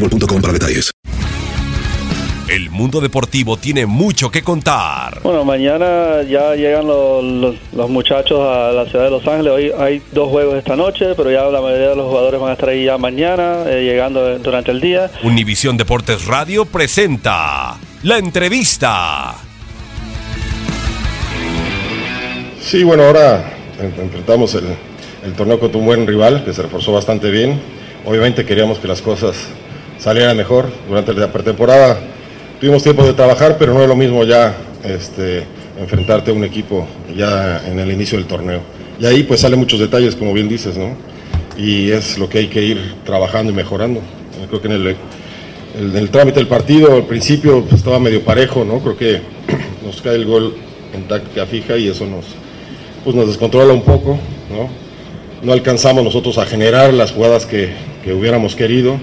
boostmobile.com para detalles. El mundo deportivo tiene mucho que contar. Bueno, mañana ya llegan los, los- los muchachos a la ciudad de Los Ángeles. Hoy hay dos juegos esta noche, pero ya la mayoría de los jugadores van a estar ahí ya mañana, eh, llegando durante el día. Univisión Deportes Radio presenta la entrevista. Sí, bueno, ahora en- enfrentamos el, el torneo contra un buen rival que se reforzó bastante bien. Obviamente queríamos que las cosas salieran mejor. Durante la pretemporada tuvimos tiempo de trabajar, pero no es lo mismo ya este, enfrentarte a un equipo ya en el inicio del torneo. Y ahí pues salen muchos detalles, como bien dices, ¿no? Y es lo que hay que ir trabajando y mejorando. Creo que en el, el, el trámite del partido al principio pues, estaba medio parejo, ¿no? Creo que nos cae el gol en táctica fija y eso nos, pues nos descontrola un poco, ¿no? No alcanzamos nosotros a generar las jugadas que, que hubiéramos querido,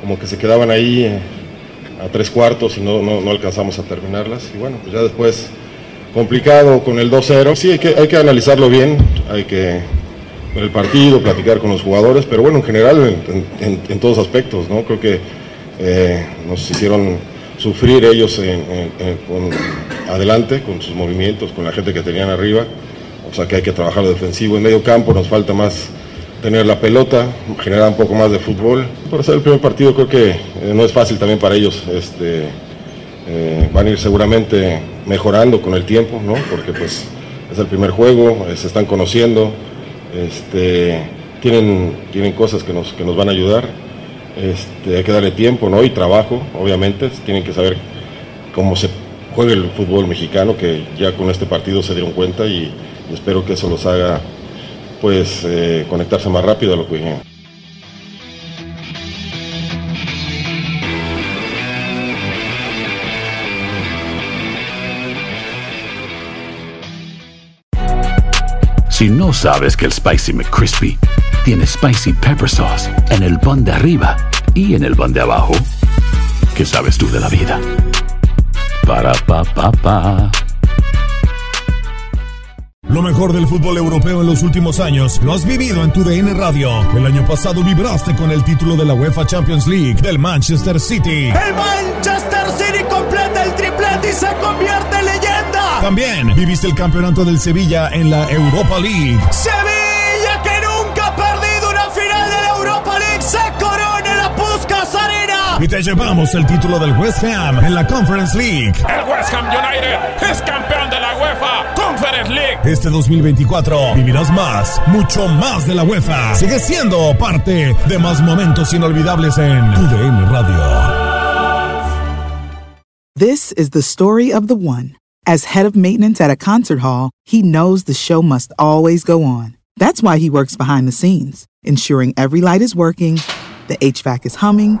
como que se quedaban ahí eh, a tres cuartos y no, no, no alcanzamos a terminarlas. Y bueno, pues ya después complicado con el 2-0. Sí, hay que, hay que analizarlo bien, hay que ver el partido, platicar con los jugadores, pero bueno, en general en, todos aspectos, ¿no? Creo que eh, nos hicieron sufrir ellos adelante, con sus movimientos, con la gente que tenían arriba. O sea que hay que trabajar defensivo. En medio campo nos falta más tener la pelota, generar un poco más de fútbol. Para ser el primer partido creo que eh, no es fácil también para ellos. Este, eh, van a ir seguramente mejorando con el tiempo, ¿no? Porque pues es el primer juego, eh, se están conociendo, este, tienen, tienen cosas que nos, que nos van a ayudar. Este, hay que darle tiempo, ¿no? Y trabajo, obviamente. Tienen que saber cómo se juega el fútbol mexicano, que ya con este partido se dieron cuenta y espero que eso los haga pues eh, conectarse más rápido a lo que. Si no sabes que el Spicy McCrispy tiene Spicy Pepper Sauce en el pan de arriba y en el pan de abajo, ¿qué sabes tú de la vida? Para, pa, pa, pa. Lo mejor del fútbol europeo en los últimos años lo has vivido en tu DN Radio. El año pasado vibraste con el título de la UEFA Champions League del Manchester City. El Manchester City completa el triplete y se convierte en leyenda. También viviste el campeonato del Sevilla en la Europa League. Sevilla Y te llevamos el título del West Ham en la Conference League. El West Ham United es campeón de la UEFA Conference League. Este 2024 vivirás más, mucho más de la UEFA. Sigue siendo parte de más momentos inolvidables en tu DN Radio. This is the story of the one. As head of maintenance at a concert hall, he knows the show must always go on. That's why he works behind the scenes, ensuring every light is working, the HVAC is humming,